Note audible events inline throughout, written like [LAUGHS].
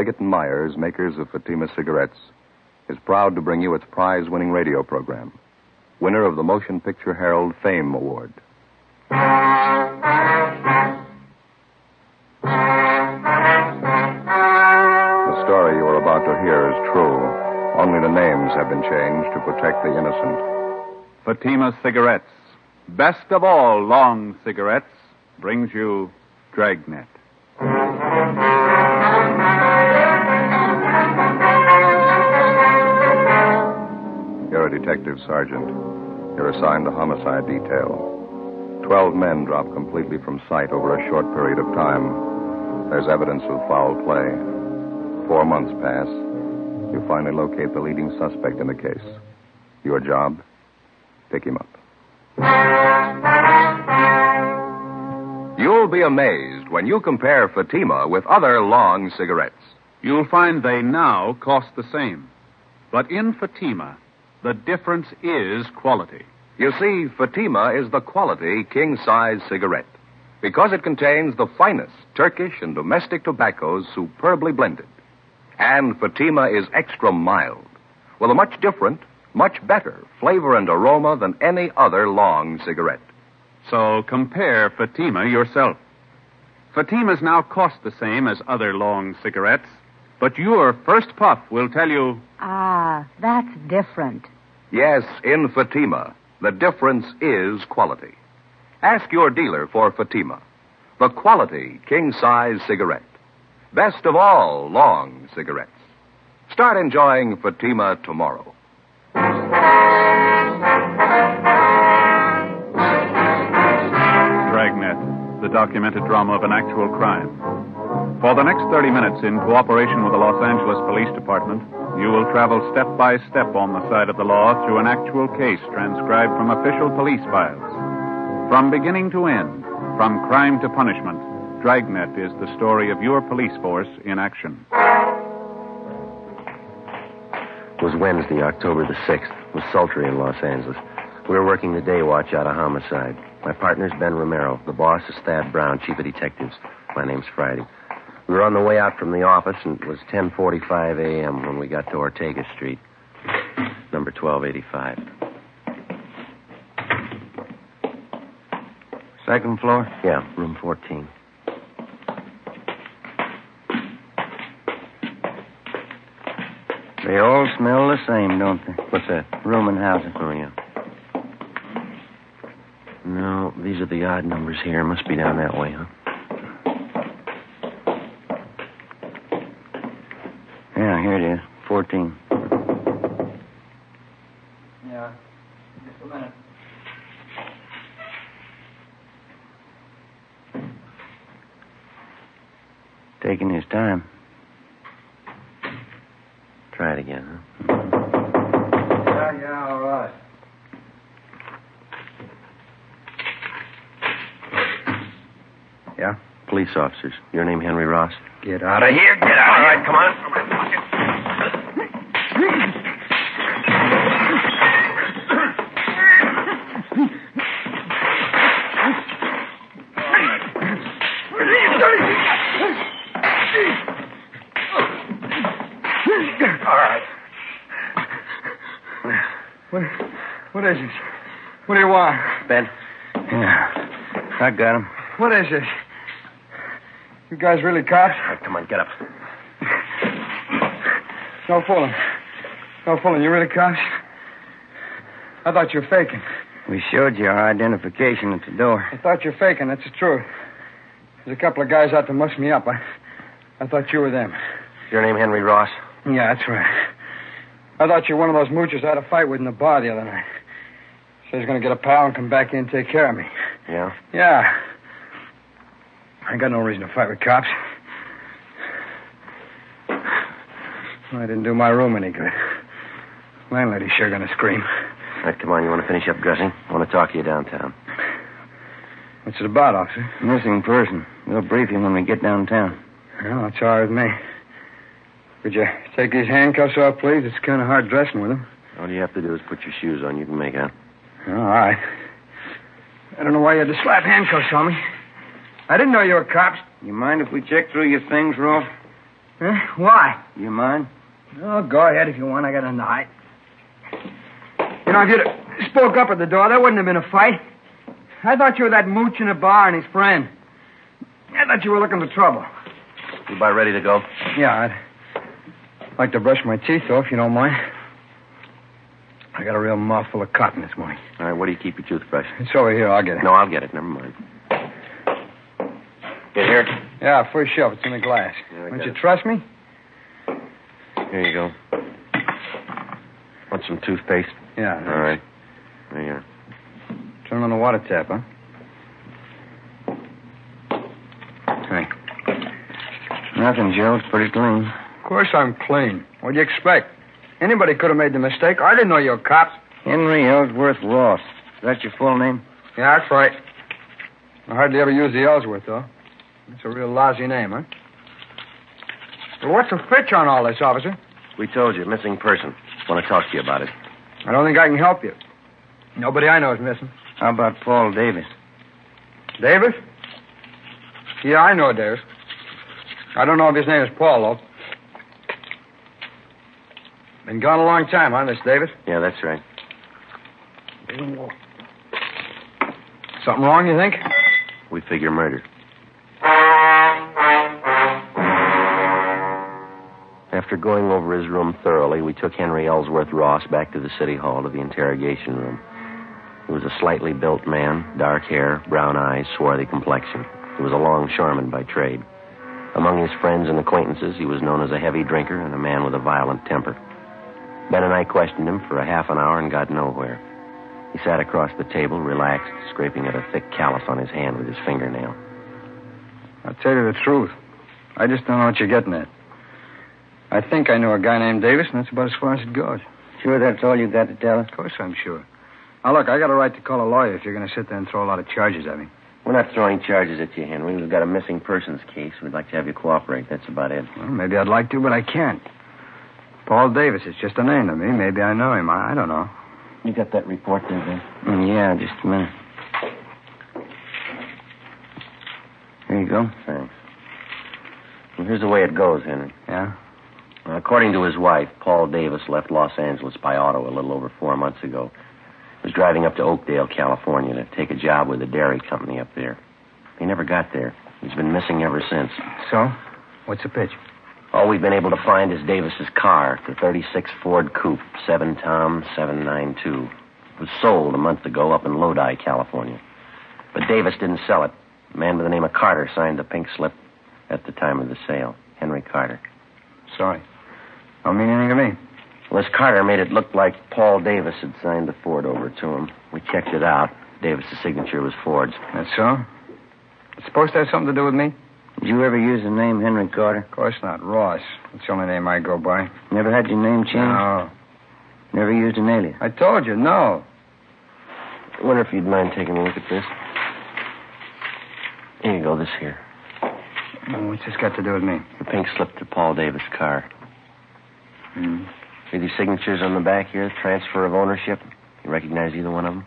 Liggett and Myers, makers of Fatima cigarettes, is proud to bring you its prize winning radio program, winner of the Motion Picture Herald Fame Award. The story you are about to hear is true. Only the names have been changed to protect the innocent. Fatima Cigarettes, best of all long cigarettes, brings you Dragnet. Detective sergeant. You're assigned to homicide detail. Twelve men drop completely from sight over a short period of time. There's evidence of foul play. Four months pass. You finally locate the leading suspect in the case. Your job? Pick him up. You'll be amazed when you compare Fatima with other long cigarettes. You'll find they now cost the same. But in Fatima, the difference is quality. You see, Fatima is the quality king size cigarette because it contains the finest Turkish and domestic tobaccos superbly blended. And Fatima is extra mild with a much different, much better flavor and aroma than any other long cigarette. So compare Fatima yourself. Fatimas now cost the same as other long cigarettes, but your first puff will tell you Ah, that's different. Yes, in Fatima, the difference is quality. Ask your dealer for Fatima, the quality king size cigarette. Best of all long cigarettes. Start enjoying Fatima tomorrow. Dragnet, the documented drama of an actual crime. For the next 30 minutes, in cooperation with the Los Angeles Police Department, you will travel step by step on the side of the law through an actual case transcribed from official police files. From beginning to end, from crime to punishment, Dragnet is the story of your police force in action. It was Wednesday, October the 6th. It was sultry in Los Angeles. We were working the day watch out of homicide. My partner's Ben Romero. The boss is Thad Brown, chief of detectives. My name's Friday. We were on the way out from the office, and it was 10:45 a.m. when we got to Ortega Street, number 1285. Second floor? Yeah, room 14. They all smell the same, don't they? What's that? Room and housing. Oh, yeah. No, these are the odd numbers here. Must be down that way, huh? 14. Yeah. Just a minute. Taking his time. Try it again, huh? Yeah, yeah, all right. Yeah? Police officers. Your name Henry Ross? Get out of here. Get out All right, come on. What, what is this? What do you want? Ben. Yeah. I got him. What is this? You guys really cops? Right, come on, get up. No fooling. No fooling. You really cops? I thought you were faking. We showed you our identification at the door. I thought you were faking. That's the truth. There's a couple of guys out to muss me up. I, I thought you were them. Your name Henry Ross? Yeah, that's right. I thought you were one of those moochers I had a fight with in the bar the other night. Said he's going to get a pal and come back in and take care of me. Yeah? Yeah. I ain't got no reason to fight with cops. I didn't do my room any good. Landlady's sure going to scream. All right, come on. You want to finish up dressing? I want to talk to you downtown. What's it about, officer? Missing person. We'll brief you when we get downtown. Well, that's all right with me. Could you take these handcuffs off, please? It's kind of hard dressing with them. All you have to do is put your shoes on. You can make out. All right. I don't know why you had to slap handcuffs on me. I didn't know you were cops. You mind if we check through your things, Ross? Huh? Why? You mind? Oh, go ahead if you want. I got nothing to hide. You know, if you'd spoke up at the door, there wouldn't have been a fight. I thought you were that mooch in the bar and his friend. I thought you were looking for trouble. You about ready to go? Yeah, I'd like to brush my teeth, though, if you don't mind. I got a real mouthful of cotton this morning. All right, where do you keep your toothbrush? It's over here. I'll get it. No, I'll get it. Never mind. Get here. Yeah, first shelf. It's in the glass. Yeah, Don't you it. trust me? Here you go. Want some toothpaste? Yeah. All right. There you are. Turn on the water tap, huh? Hey. Nothing, Joe. It's pretty clean. Of course I'm clean. What'd you expect? Anybody could have made the mistake. I didn't know you were cops. Henry Ellsworth Ross. Is that your full name? Yeah, that's right. I hardly ever use the Ellsworth, though. It's a real lousy name, huh? Well, what's the fitch on all this, officer? We told you, missing person. Want to talk to you about it. I don't think I can help you. Nobody I know is missing. How about Paul Davis? Davis? Yeah, I know Davis. I don't know if his name is Paul, though. Been gone a long time, huh, this Davis? Yeah, that's right. Something wrong, you think? We figure murder. After going over his room thoroughly, we took Henry Ellsworth Ross back to the city hall to the interrogation room. He was a slightly built man, dark hair, brown eyes, swarthy complexion. He was a longshoreman by trade. Among his friends and acquaintances, he was known as a heavy drinker and a man with a violent temper. Ben and I questioned him for a half an hour and got nowhere. He sat across the table, relaxed, scraping at a thick callus on his hand with his fingernail. I'll tell you the truth. I just don't know what you're getting at. I think I know a guy named Davis, and that's about as far as it goes. Sure that's all you got to tell us? Of course I'm sure. Now, look, I got a right to call a lawyer if you're going to sit there and throw a lot of charges at me. We're not throwing charges at you, Henry. We've got a missing persons case. We'd like to have you cooperate. That's about it. Well, maybe I'd like to, but I can't. Paul Davis is just a name to me. Maybe I know him. I, I don't know. You got that report there, Ben? Mm, yeah, just a minute. Here you go. Thanks. Well, here's the way it goes, Henry. Yeah? Well, according to his wife, Paul Davis left Los Angeles by auto a little over four months ago. He was driving up to Oakdale, California to take a job with a dairy company up there. He never got there. He's been missing ever since. So? What's the pitch? All we've been able to find is Davis's car, the 36 Ford Coupe, 7 Tom 792. It was sold a month ago up in Lodi, California. But Davis didn't sell it. A man by the name of Carter signed the pink slip at the time of the sale. Henry Carter. Sorry. Don't mean anything to me. Well, this Carter made it look like Paul Davis had signed the Ford over to him. We checked it out. Davis's signature was Ford's. That's so? It's supposed to have something to do with me? Did you ever use the name Henry Carter? Of course not. Ross. That's the only name I go by. Never had your name changed? No. Never used an alias? I told you, no. I wonder if you'd mind taking a look at this. Here you go, this here. Oh, What's this got to do with me? The pink slip to Paul Davis' car. Hmm. See these signatures on the back here? Transfer of ownership. You recognize either one of them?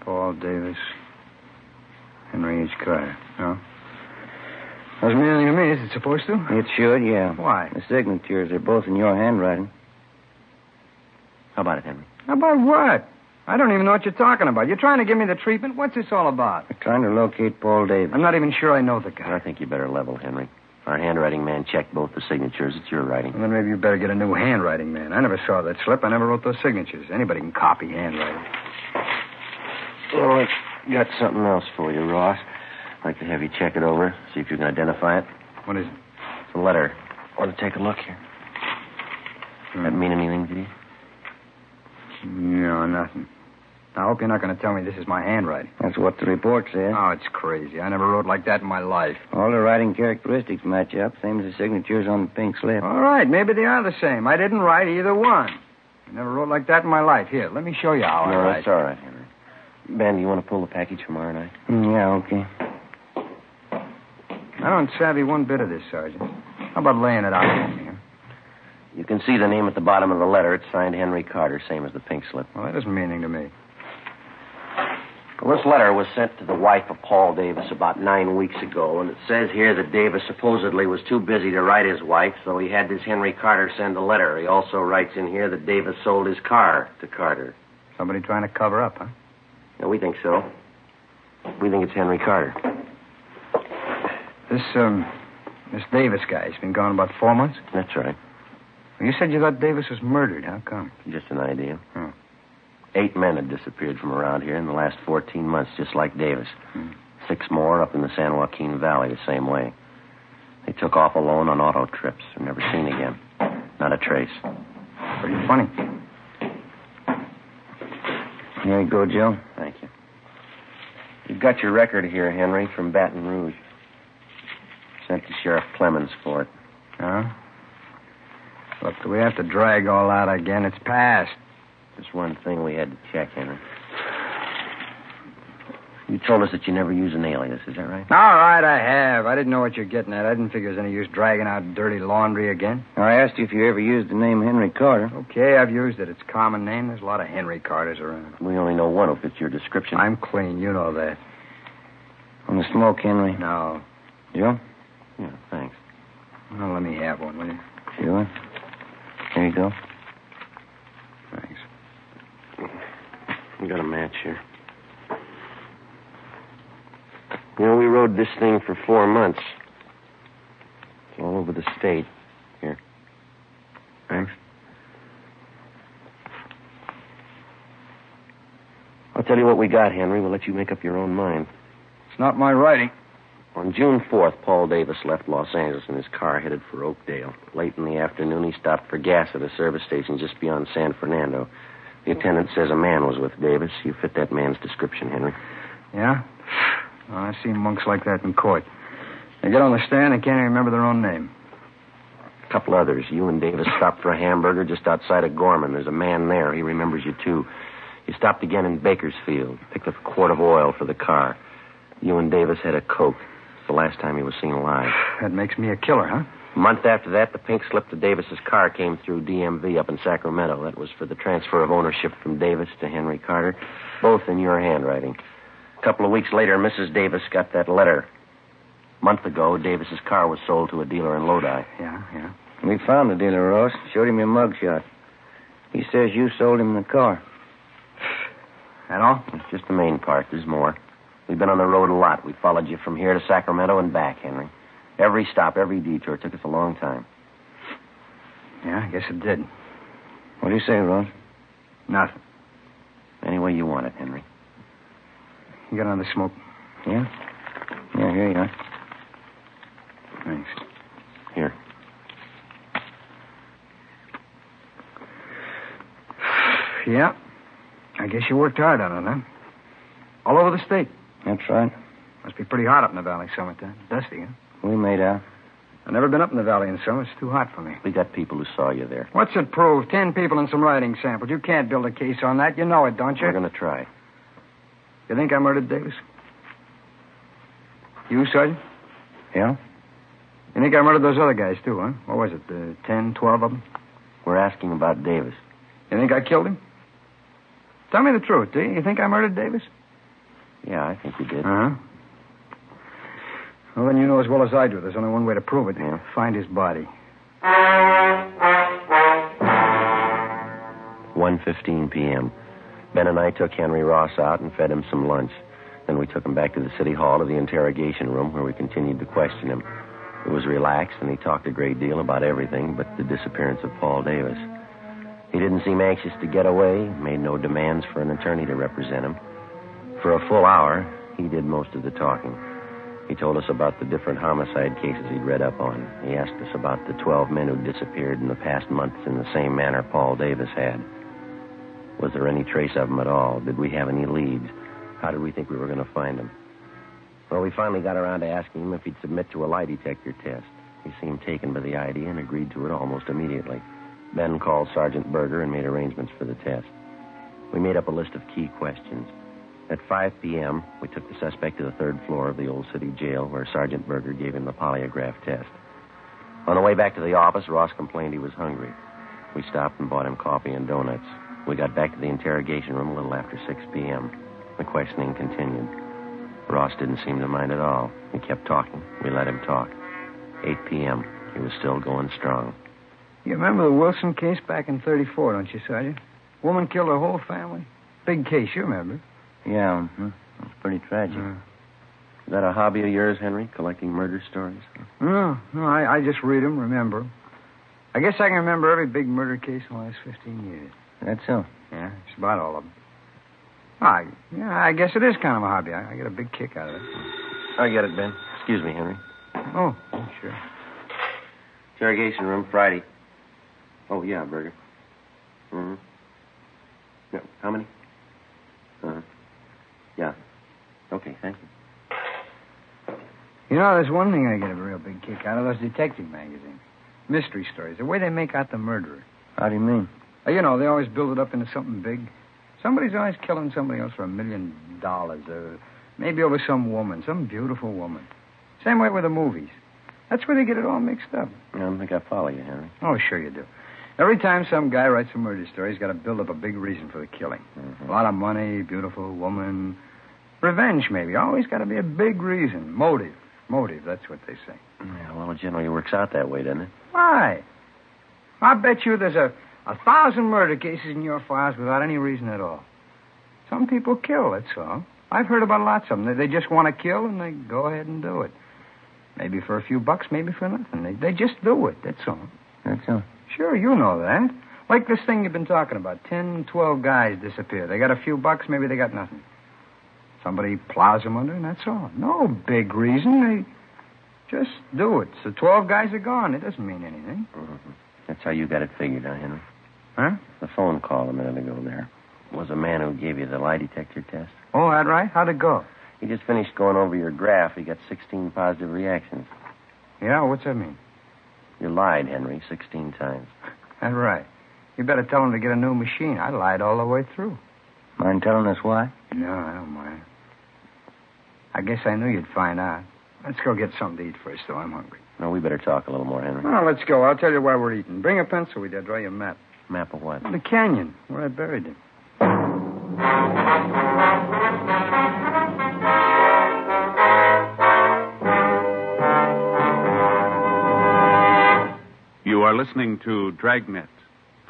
Paul Davis. Henry H. Carter. No? Doesn't mean anything to me. Is it supposed to? It should, yeah. Why? The signatures are both in your handwriting. How about it, Henry? How about what? I don't even know what you're talking about. You're trying to give me the treatment? What's this all about? We're trying to locate Paul Davis. I'm not even sure I know the guy. I think you better level, Henry. Our handwriting man checked both the signatures. It's your writing. Well, then maybe you better get a new handwriting man. I never saw that slip. I never wrote those signatures. Anybody can copy handwriting. Well, I got something else for you, Ross. I'd like to have you check it over, see if you can identify it. What is it? It's a letter. Want to take a look here? Does that mean anything to you? No, nothing. I hope you're not going to tell me this is my handwriting. That's what the report says. Oh, it's crazy. I never wrote like that in my life. All the writing characteristics match up, same as the signatures on the pink slip. All right, maybe they are the same. I didn't write either one. I never wrote like that in my life. Here, let me show you how I write. no, that's all right, Henry. Ben, do you want to pull the package tomorrow night? Mm, yeah, okay. I don't savvy one bit of this, Sergeant. How about laying it out for me? Huh? You can see the name at the bottom of the letter. It's signed Henry Carter, same as the pink slip. Well, that doesn't mean anything to me. Well, this letter was sent to the wife of Paul Davis about nine weeks ago, and it says here that Davis supposedly was too busy to write his wife, so he had this Henry Carter send a letter. He also writes in here that Davis sold his car to Carter. Somebody trying to cover up, huh? Yeah, we think so. We think it's Henry Carter. This, um, this Davis guy, he's been gone about four months? That's right. Well, you said you thought Davis was murdered. How come? Just an idea. Hmm. Eight men had disappeared from around here in the last 14 months, just like Davis. Hmm. Six more up in the San Joaquin Valley the same way. They took off alone on auto trips. Were never seen again. Not a trace. Pretty funny. Here you go, Joe. Thank you. You've got your record here, Henry, from Baton Rouge. Sent to Sheriff Clemens for it. Huh? Look, do we have to drag all out again? It's past. Just one thing we had to check, Henry. You told us that you never use an alias, is that right? All right, I have. I didn't know what you're getting at. I didn't figure there's any use dragging out dirty laundry again. I asked you if you ever used the name Henry Carter. Okay, I've used it. It's a common name. There's a lot of Henry Carters around. We only know one who fits your description. I'm clean. You know that. On the smoke, Henry. No. Joe? Yeah, thanks. Well, let me have one, will you? Sure. Here you go. Thanks. I got a match here. You know, we rode this thing for four months. It's all over the state. Here. Thanks. I'll tell you what we got, Henry. We'll let you make up your own mind. It's not my writing. On June 4th, Paul Davis left Los Angeles in his car headed for Oakdale. Late in the afternoon, he stopped for gas at a service station just beyond San Fernando. The attendant says a man was with Davis. You fit that man's description, Henry. Yeah? Oh, I've seen monks like that in court. They get on the stand and can't even remember their own name. A couple others. You and Davis stopped for a hamburger just outside of Gorman. There's a man there. He remembers you, too. You stopped again in Bakersfield. Picked up a quart of oil for the car. You and Davis had a Coke. It's the last time he was seen alive. That makes me a killer, huh? A month after that, the pink slip to Davis's car came through DMV up in Sacramento. That was for the transfer of ownership from Davis to Henry Carter, both in your handwriting. A couple of weeks later, Mrs. Davis got that letter. A month ago, Davis's car was sold to a dealer in Lodi. Yeah, yeah. We found the dealer, Ross. Showed him your mugshot. He says you sold him the car. That all? It's just the main part. There's more. We've been on the road a lot. We followed you from here to Sacramento and back, Henry. Every stop, every detour took us a long time. Yeah, I guess it did. What do you say, Ross? Nothing. Any way you want it, Henry. You got another smoke? Yeah? Yeah, here you are. Thanks. Here. [SIGHS] Yeah. I guess you worked hard on it, huh? All over the state. That's right. Must be pretty hot up in the valley summertime. Dusty, huh? We made out. I've never been up in the valley in summer. It's too hot for me. We got people who saw you there. What's it prove? Ten people and some writing samples. You can't build a case on that. You know it, don't you? We're going to try. You think I murdered Davis? You, Sergeant? Yeah? You think I murdered those other guys, too, huh? What was it, uh, ten, twelve of them? We're asking about Davis. You think I killed him? Tell me the truth, do you? You think I murdered Davis? Yeah, I think you did. Uh-huh. Well, then you know as well as I do. There's only one way to prove it. Yeah. Find his body. 1.15 p.m. Ben and I took Henry Ross out and fed him some lunch. Then we took him back to the city hall to the interrogation room where we continued to question him. He was relaxed and he talked a great deal about everything but the disappearance of Paul Davis. He didn't seem anxious to get away, made no demands for an attorney to represent him. For a full hour, he did most of the talking. He told us about the different homicide cases he'd read up on. He asked us about the 12 men who'd disappeared in the past months in the same manner Paul Davis had. Was there any trace of them at all? Did we have any leads? How did we think we were going to find them? Well, we finally got around to asking him if he'd submit to a lie detector test. He seemed taken by the idea and agreed to it almost immediately. Ben called Sergeant Berger and made arrangements for the test. We made up a list of key questions. At 5 p.m., we took the suspect to the third floor of the old city jail where Sergeant Berger gave him the polygraph test. On the way back to the office, Ross complained he was hungry. We stopped and bought him coffee and donuts. We got back to the interrogation room a little after 6 p.m. The questioning continued. Ross didn't seem to mind at all. He kept talking. We let him talk. 8 p.m. He was still going strong. You remember the Wilson case back in 34, don't you, Sergeant? Woman killed her whole family. Big case, you remember. Yeah, mm-hmm. It's pretty tragic. Is that a hobby of yours, Henry, collecting murder stories? No, no, I, I just read them, remember. I guess I can remember every big murder case in the last 15 years. That's so. Yeah, it's about all of them. I, yeah, I guess it is kind of a hobby. I, I get a big kick out of it. I get it, Ben. Excuse me, Henry. Oh, oh, sure. Interrogation room, Friday. Oh, yeah, Berger. Mm-hmm. Yeah, how many? Uh-huh. Yeah. Okay, thank you. You know, there's one thing I get a real big kick out of those detective magazines. Mystery stories. The way they make out the murderer. How do you mean? Uh, You know, they always build it up into something big. Somebody's always killing somebody else for a million dollars, or maybe over some woman, some beautiful woman. Same way with the movies. That's where they get it all mixed up. I don't think I follow you, Henry. Oh, sure you do. Every time some guy writes a murder story, he's got to build up a big reason for the killing. A lot of money, beautiful woman, revenge, maybe. Always got to be a big reason. Motive. Motive, that's what they say. Yeah, well, it generally works out that way, doesn't it? Why? I bet you there's a, a thousand murder cases in your files without any reason at all. Some people kill, that's all. I've heard about lots of them. They, they just want to kill, and they go ahead and do it. Maybe for a few bucks, maybe for nothing. They, they just do it, that's all. That's all? Sure, you know that. Like this thing you've been talking about. Ten, twelve guys disappear. They got a few bucks, maybe they got nothing. Somebody plows them under, and that's all. No big reason. They just do it. So twelve guys are gone. It doesn't mean anything. Mm-hmm. That's how you got it figured, huh, Henry? Huh? The phone call a minute ago there was a man who gave you the lie detector test. Oh, that right? How'd it go? He just finished going over your graph. He got 16 positive reactions. Yeah, what's that mean? You lied, Henry, 16 times. [LAUGHS] That right. You better tell him to get a new machine. I lied all the way through. Mind telling us why? No, I don't mind. I guess I knew you'd find out. Let's go get something to eat first, though. I'm hungry. No, we better talk a little more, Henry. Well, let's go. I'll tell you why we're eating. Bring a pencil with you. I'll draw you a map. Map of what? The canyon, where I buried him. You are listening to Dragnet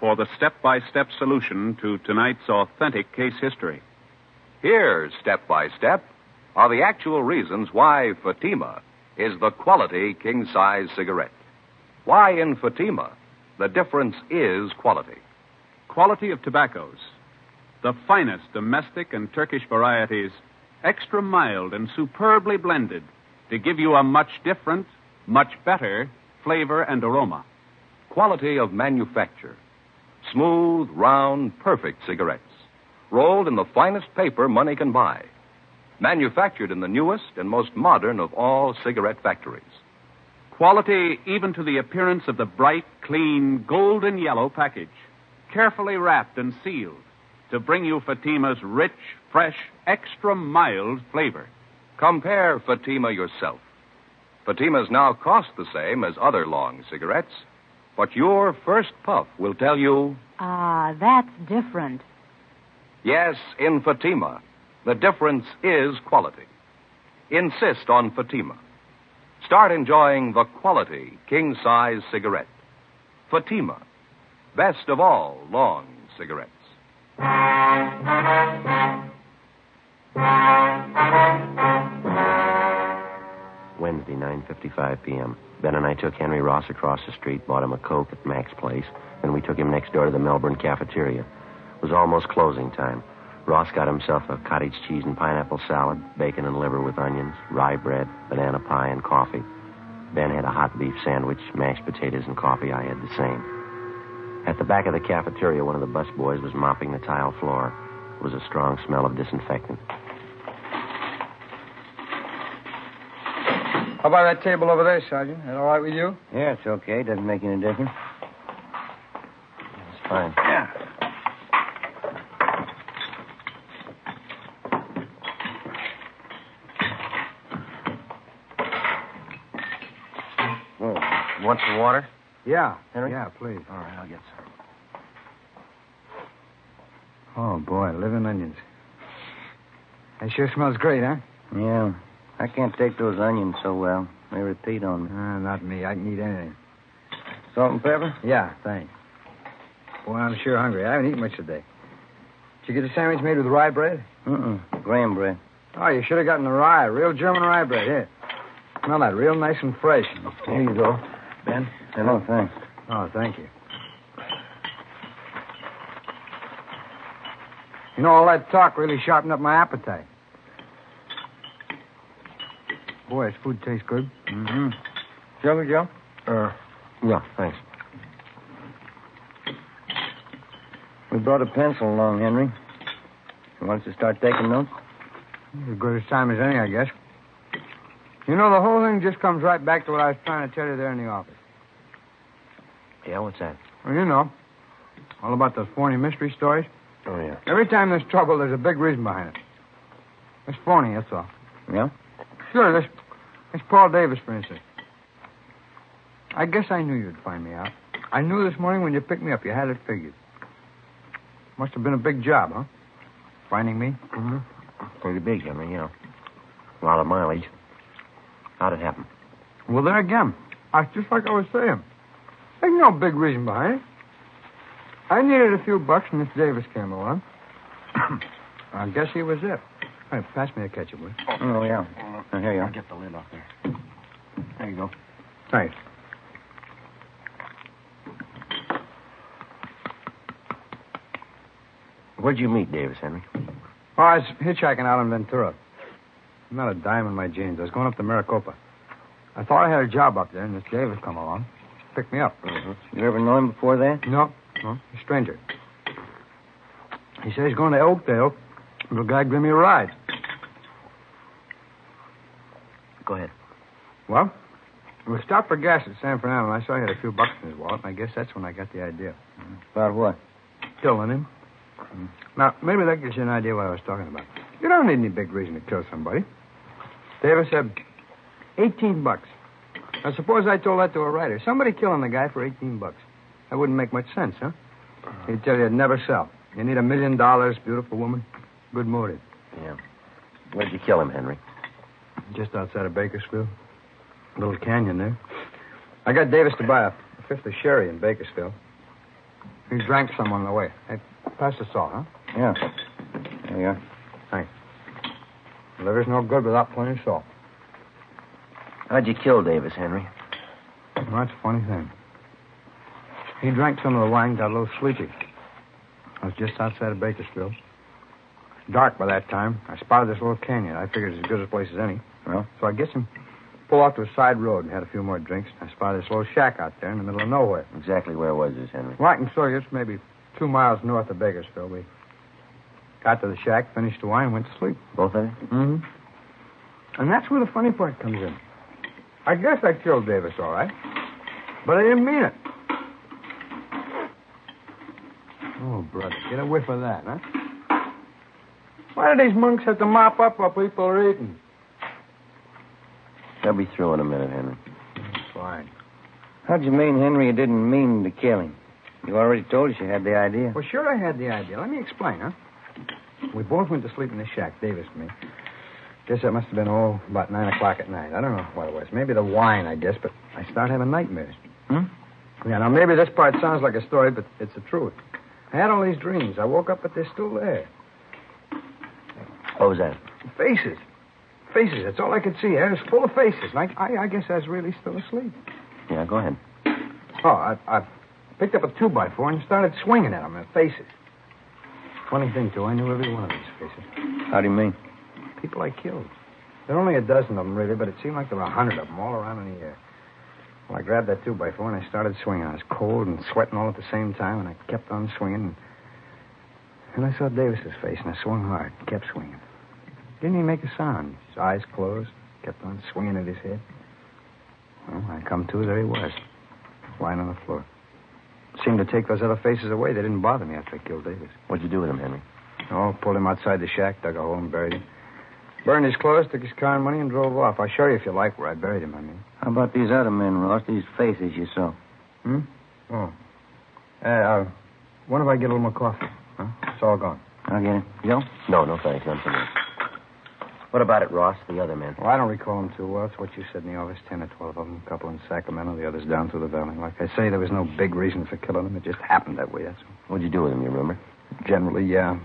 for the step by step solution to tonight's authentic case history. Here's step by step, are the actual reasons why Fatima is the quality king size cigarette. Why in Fatima the difference is quality. Quality of tobaccos. The finest domestic and Turkish varieties, extra mild and superbly blended to give you a much different, much better flavor and aroma. Quality of manufacture. Smooth, round, perfect cigarettes. Rolled in the finest paper money can buy. Manufactured in the newest and most modern of all cigarette factories. Quality even to the appearance of the bright, clean, golden yellow package, carefully wrapped and sealed to bring you Fatima's rich, fresh, extra mild flavor. Compare Fatima yourself. Fatimas now cost the same as other long cigarettes, but your first puff will tell you Ah, that's different. yes, in Fatima, the difference is quality. Insist on Fatima. Start enjoying the quality king size cigarette. Fatima, best of all long cigarettes. Wednesday, 9.55 p.m. Ben and I took Henry Ross across the street, bought him a Coke at Mac's place, and we took him next door to the Melbourne cafeteria. It was almost closing time. Ross got himself a cottage cheese and pineapple salad, bacon and liver with onions, rye bread, banana pie, and coffee. Ben had a hot beef sandwich, mashed potatoes, and coffee. I had the same. At the back of the cafeteria, one of the busboys was mopping the tile floor. There was a strong smell of disinfectant. How about that table over there, Sergeant? Is that all right with you? Yeah, it's okay. Doesn't make any difference. It's fine. Want some water? Yeah. Henry? Yeah, please. All right, I'll get some. Oh, boy, living onions. That sure smells great, huh? Yeah. I can't take those onions so well. They repeat on me. Uh, not me. I can eat anything. Salt and pepper? Yeah, thanks. Boy, I'm sure hungry. I haven't eaten much today. Did you get a sandwich made with rye bread? Mm-mm. Graham bread. Oh, you should have gotten the rye. Real German rye bread. Here. Smell that. Real nice and fresh. Here you go. Ben? Oh, thanks. Oh, thank you. You know, all that talk really sharpened up my appetite. Boy, this food tastes good. Mm-hmm. Sugar, Joe? Uh, yeah, thanks. We brought a pencil along, Henry. You want us to start taking notes? As good a time as any, I guess. You know, the whole thing just comes right back to what I was trying to tell you there in the office. Yeah, what's that? Well, you know, all about those phony mystery stories. Oh, yeah. Every time there's trouble, there's a big reason behind it. It's phony, that's all. Yeah? Sure, this, this Paul Davis, for instance. I guess I knew you'd find me out. I knew this morning when you picked me up, you had it figured. Must have been a big job, huh? Finding me? Mm-hmm. Pretty big, you know, A lot of mileage. How'd it happen? Well, there again. I just like I was saying. There's no big reason behind it. I needed a few bucks, and Miss Davis came along. [CLEARS THROAT] I guess he was it. All right, pass me a ketchup, will you? Oh, yeah. Uh, oh, here you are. get the lid off there. There you go. Thanks. Where'd you meet Davis, Henry? Oh, I was hitchhiking out in Ventura. Not a dime in my jeans. I was going up to Maricopa. I thought I had a job up there, and this Davis come along. Picked me up. Mm-hmm. You ever know him before that? No, no, a stranger. He said he's going to Oakdale. The guy give me a ride. Go ahead. Well, we stopped for gas at San Fernando, and I saw he had a few bucks in his wallet, and I guess that's when I got the idea. About what? Killing him. Now, maybe that gives you an idea what I was talking about. You don't need any big reason to kill somebody. Davis said 18 bucks. Now, suppose I told that to a writer. Somebody killing the guy for 18 bucks. That wouldn't make much sense, huh? Uh-huh. He'd tell you it'd never sell. You need a million dollars, beautiful woman, good motive. Yeah. Where'd you kill him, Henry? Just outside of Bakersfield. Little canyon there. I got Davis to buy a fifth of sherry in Bakersfield. He drank some on the way. Hey, pass the salt, huh? Yeah. There you are. Thanks. Liver's no good without plenty of salt. How'd you kill Davis, Henry? Well, that's a funny thing. He drank some of the wine, got a little sleepy. I was just outside of Bakersfield. Dark by that time. I spotted this little canyon. I figured it's as good a place as any. Well? So I guess him pull off to a side road and had a few more drinks. I spotted this little shack out there in the middle of nowhere. Exactly where was this, Henry? Well, I can show you. It's maybe two miles north of Bakersfield. We got to the shack, finished the wine, went to sleep. Both of you? Mm-hmm. And that's where the funny part comes in. I guess I killed Davis, all right. But I didn't mean it. Oh, brother, get a whiff of that, huh? Why do these monks have to mop up while people are eating? They'll be through in a minute, Henry. Fine. How'd you mean Henry you didn't mean to kill him? You already told us you had the idea. Well, sure I had the idea. Let me explain, huh? We both went to sleep in the shack, Davis and me. Guess that must have been, oh, about 9 o'clock at night. I don't know what it was. Maybe the wine, I guess, but I started having nightmares. Hmm? Yeah, now maybe this part sounds like a story, but it's the truth. I had all these dreams. I woke up, but they're still there. What was that? Faces. Faces, that's all I could see. It was full of faces. And I, I, I guess I was really still asleep. Yeah, go ahead. Oh, I, I picked up a two by four and started swinging at them, their faces. Funny thing, too, I knew every one of these faces. How do you mean? People I killed. There were only a dozen of them, really, but it seemed like there were a hundred of them all around in the air. Well, I grabbed that two by four and I started swinging. I was cold and sweating all at the same time, and I kept on swinging. And I saw Davis's face, and I swung hard, kept swinging. Didn't even make a sound. His eyes closed, kept on swinging at his head. Well, I come to, there he was, lying on the floor. Seemed to take those other faces away. They didn't bother me after I killed Davis. What'd you do with him, Henry? Oh, pulled him outside the shack, dug a hole and buried him. Burned his clothes, took his car and money, and drove off. I'll show you if you like where I buried him, I mean. How about these other men, Ross? These faces you saw. Hmm? Oh. Uh, uh, when if I get a little more coffee? Huh? It's all gone. I'll get it. Joe? No, no thanks. None for me. What about it, Ross? The other men? Well, I don't recall them too well. It's what you said in the office. Ten or twelve of them. A couple in Sacramento, the others down through the valley. Like I say, there was no big reason for killing them. It just happened that way, that's all. What'd you do with them, you remember? Generally, yeah.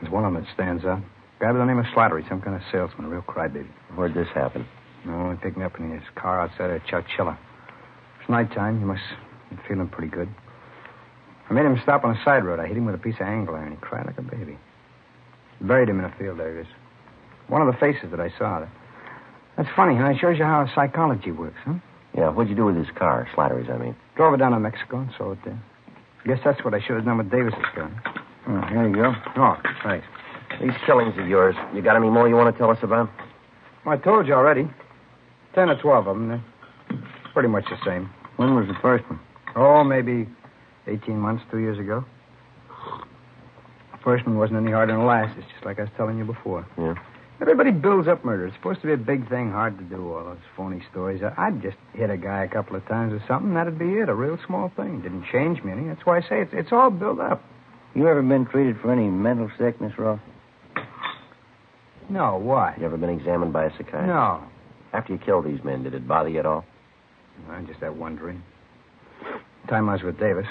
There's one of them that stands out. Guy by the name of Slattery, some kind of salesman, a real crybaby. Where'd this happen? No, he picked me up in his car outside of Chowchilla. It's nighttime. He must be feeling pretty good. I made him stop on a side road. I hit him with a piece of angle iron. He cried like a baby. Buried him in a field there. He one of the faces that I saw. That's funny, huh? It shows you how psychology works, huh? Yeah, what'd you do with his car? Slattery's, I mean. Drove it down to Mexico and sold it there. Guess that's what I should have done with Davis's gun. Oh, here you go. Oh, thanks. These killings of yours, you got any more you want to tell us about? I told you already. Ten or twelve of them. They're pretty much the same. When was the first one? Oh, maybe 18 months, two years ago. The first one wasn't any harder than the last. It's just like I was telling you before. Yeah. Everybody builds up murder. It's supposed to be a big thing, hard to do, all those phony stories. I- I'd just hit a guy a couple of times or something, that'd be it. A real small thing. Didn't change me any. That's why I say it's, it's all built up. You ever been treated for any mental sickness, Ross? No, why? You ever been examined by a psychiatrist? No. After you killed these men, did it bother you at all? I just that one dream. Time I was with Davis.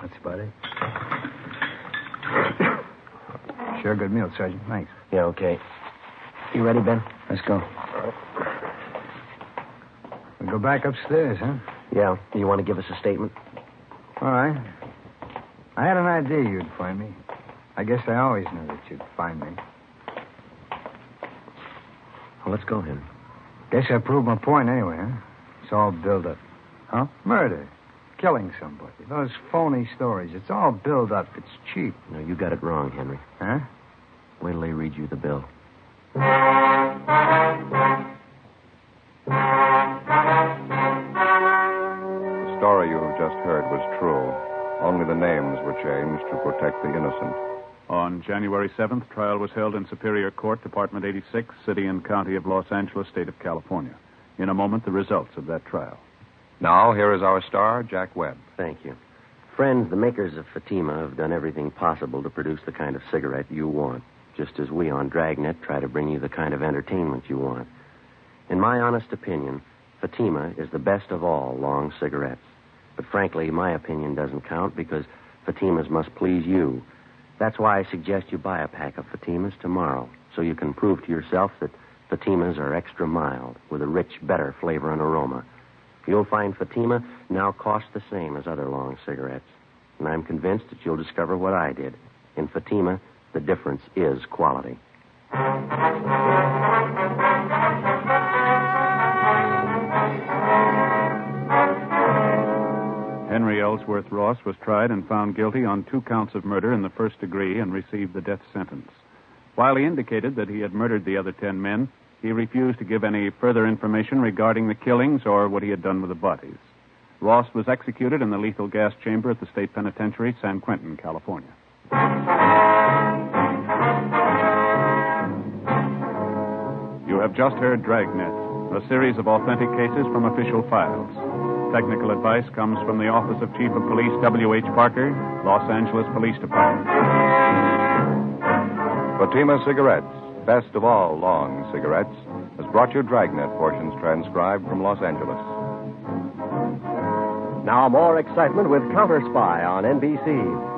That's about it. [COUGHS] Sure good meal, Sergeant. Thanks. Yeah, okay. You ready, Ben? Let's go. We go back upstairs, huh? Yeah. You want to give us a statement? All right. I had an idea you'd find me. I guess I always knew that you'd find me. Well, let's go, Henry. Guess I proved my point anyway, huh? It's all build up. Huh? Murder. Killing somebody. Those phony stories. It's all build up. It's cheap. No, you got it wrong, Henry. Huh? Wait till they read you the bill. The story you have just heard was true. Only the names were changed to protect the innocent. On January 7th, trial was held in Superior Court, Department 86, City and County of Los Angeles, State of California. In a moment, the results of that trial. Now, here is our star, Jack Webb. Thank you. Friends, the makers of Fatima have done everything possible to produce the kind of cigarette you want, just as we on Dragnet try to bring you the kind of entertainment you want. In my honest opinion, Fatima is the best of all long cigarettes. But frankly, my opinion doesn't count because Fatimas must please you. That's why I suggest you buy a pack of Fatimas tomorrow so you can prove to yourself that Fatimas are extra mild with a rich, better flavor and aroma. You'll find Fatima now costs the same as other long cigarettes. And I'm convinced that you'll discover what I did. In Fatima, the difference is quality. Henry Ellsworth Ross was tried and found guilty on two counts of murder in the first degree and received the death sentence. While he indicated that he had murdered the other ten men, he refused to give any further information regarding the killings or what he had done with the bodies. Ross was executed in the lethal gas chamber at the state penitentiary, San Quentin, California. You have just heard Dragnet, a series of authentic cases from official files. Technical advice comes from the Office of Chief of Police W.H. Parker, Los Angeles Police Department. Fatima Cigarettes, best of all long cigarettes, has brought you Dragnet portions transcribed from Los Angeles. Now, more excitement with Counter Spy on NBC.